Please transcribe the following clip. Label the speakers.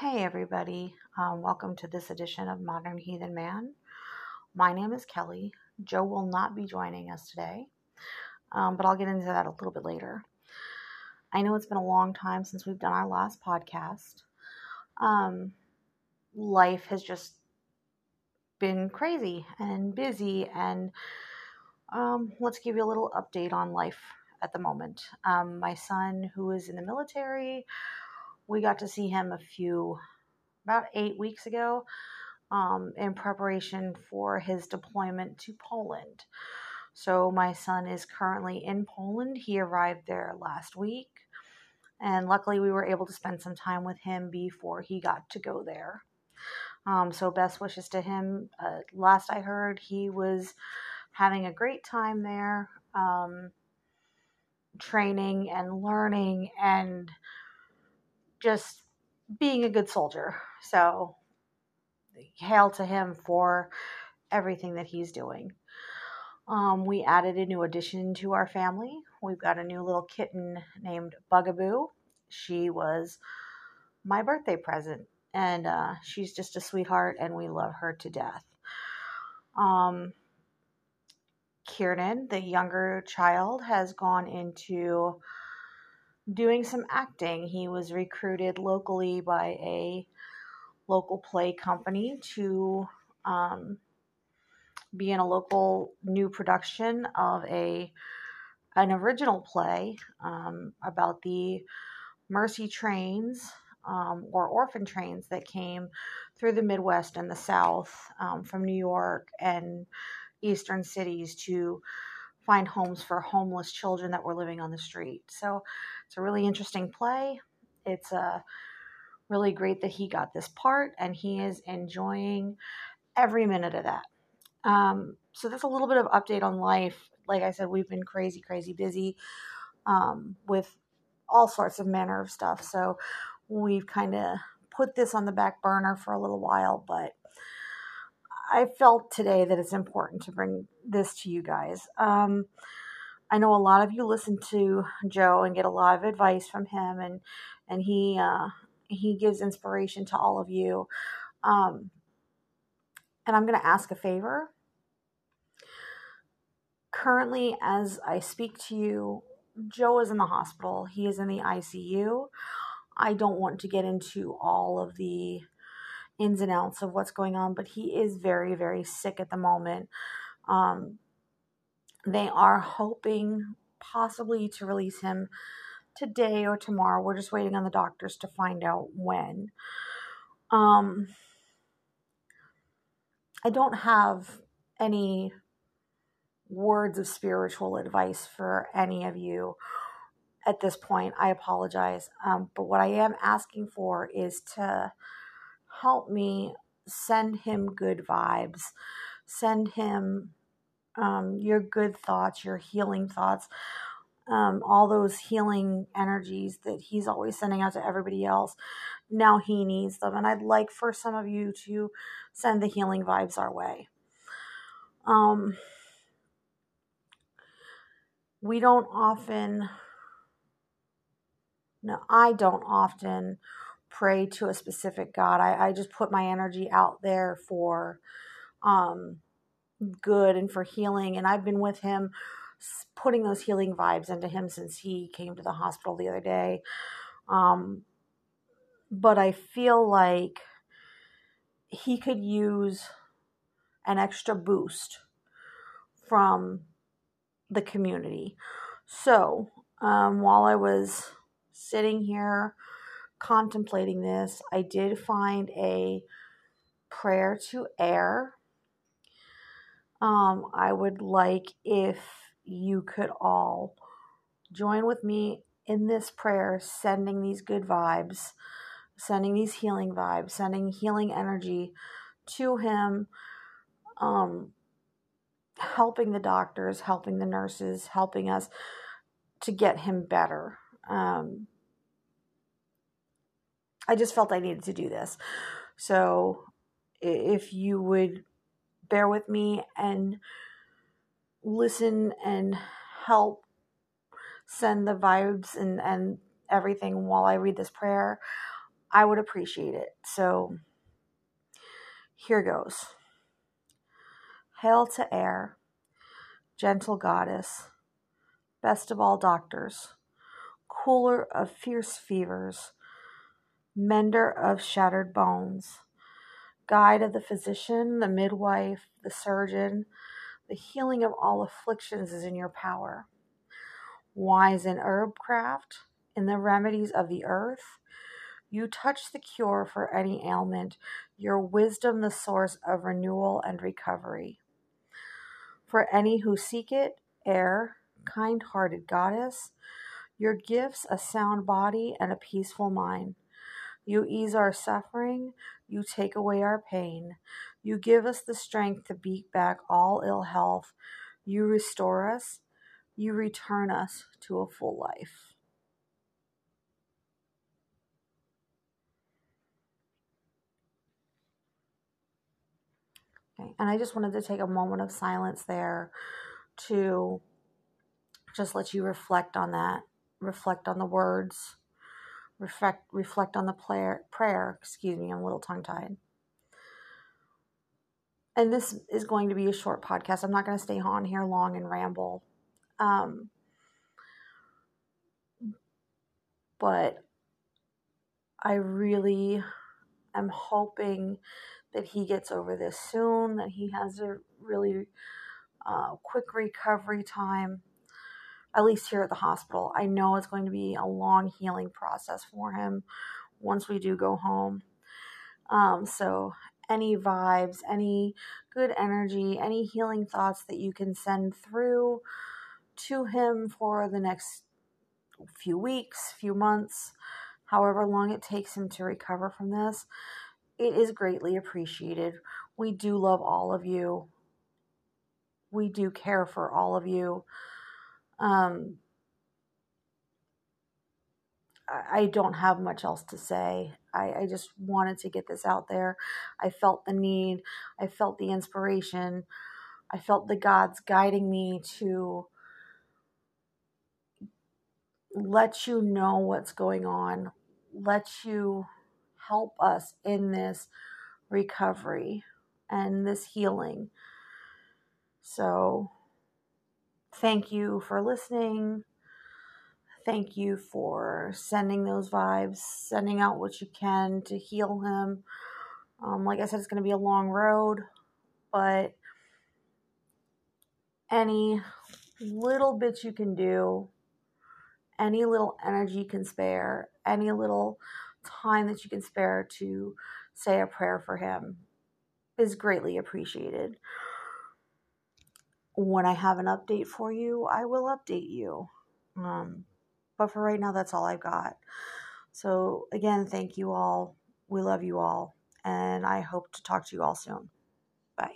Speaker 1: Hey, everybody. Um, welcome to this edition of Modern Heathen Man. My name is Kelly. Joe will not be joining us today, um, but I'll get into that a little bit later. I know it's been a long time since we've done our last podcast. Um, life has just been crazy and busy, and um, let's give you a little update on life at the moment. Um, my son, who is in the military, we got to see him a few, about eight weeks ago, um, in preparation for his deployment to Poland. So, my son is currently in Poland. He arrived there last week, and luckily, we were able to spend some time with him before he got to go there. Um, so, best wishes to him. Uh, last I heard, he was having a great time there, um, training and learning and just being a good soldier. So, hail to him for everything that he's doing. Um, we added a new addition to our family. We've got a new little kitten named Bugaboo. She was my birthday present, and uh, she's just a sweetheart, and we love her to death. Um, Kiernan, the younger child, has gone into doing some acting. He was recruited locally by a local play company to um, be in a local new production of a an original play um, about the mercy trains um, or orphan trains that came through the Midwest and the South um, from New York and eastern cities to find homes for homeless children that were living on the street. So it's a really interesting play. It's uh, really great that he got this part and he is enjoying every minute of that. Um, so that's a little bit of update on life. Like I said, we've been crazy, crazy busy um, with all sorts of manner of stuff. So we've kind of put this on the back burner for a little while, but I felt today that it's important to bring this to you guys. Um, I know a lot of you listen to Joe and get a lot of advice from him, and and he uh, he gives inspiration to all of you. Um, and I'm going to ask a favor. Currently, as I speak to you, Joe is in the hospital. He is in the ICU. I don't want to get into all of the ins and outs of what's going on, but he is very, very sick at the moment. Um, they are hoping possibly to release him today or tomorrow. We're just waiting on the doctors to find out when. Um, I don't have any words of spiritual advice for any of you at this point. I apologize. Um, but what I am asking for is to help me send him good vibes, send him um, your good thoughts, your healing thoughts, um, all those healing energies that he's always sending out to everybody else. Now he needs them. And I'd like for some of you to send the healing vibes our way. Um, we don't often, no, I don't often pray to a specific God. I, I just put my energy out there for um, good and for healing. And I've been with him, putting those healing vibes into him since he came to the hospital the other day. Um, but I feel like he could use an extra boost from the community. So um, while I was sitting here contemplating this, I did find a prayer to Eir um, I would like if you could all join with me in this prayer, sending these good vibes, sending these healing vibes, sending healing energy to him, um, helping the doctors, helping the nurses, helping us to get him better. Um, I just felt I needed to do this. So if you would bear with me and listen and help send the vibes and, and everything while I read this prayer. I would appreciate it. So here goes. Hail to Eir, gentle goddess, best of all doctors, cooler of fierce fevers, mender of shattered bones, guide of the physician, the midwife, the surgeon, the healing of all afflictions is in your power. Wise in herb craft, in the remedies of the earth, you touch the cure for any ailment, your wisdom the source of renewal and recovery. For any who seek it, Eir, kind hearted goddess, your gifts a sound body and a peaceful mind. You ease our suffering, you take away our pain. You give us the strength to beat back all ill health. You restore us, you return us to a full life. Okay, and I just wanted to take a moment of silence there to just let you reflect on that, reflect on the words, reflect reflect on the prayer. Prayer, excuse me, I'm a little tongue tied. And this is going to be a short podcast. I'm not going to stay on here long and ramble. Um, but I really am hoping that he gets over this soon, that he has a really uh, quick recovery time, at least here at the hospital. I know it's going to be a long healing process for him once we do go home. Um, so, any vibes, any good energy, any healing thoughts that you can send through to him for the next few weeks, few months, however long it takes him to recover from this, it is greatly appreciated. We do love all of you. We do care for all of you. Um, I don't have much else to say. I, I, just wanted to get this out there. I felt the need. I felt the inspiration. I felt the gods guiding me to let you know what's going on, let you help us in this recovery and this healing. So, thank you for listening. Thank you for sending those vibes, sending out what you can to heal him. Um, like I said, it's going to be a long road, but any little bit you can do, any little energy you can spare, any little time that you can spare to say a prayer for him is greatly appreciated. When I have an update for you, I will update you. Um, but for right now, that's all I've got. So, again, thank you all. We love you all. And I hope to talk to you all soon. Bye.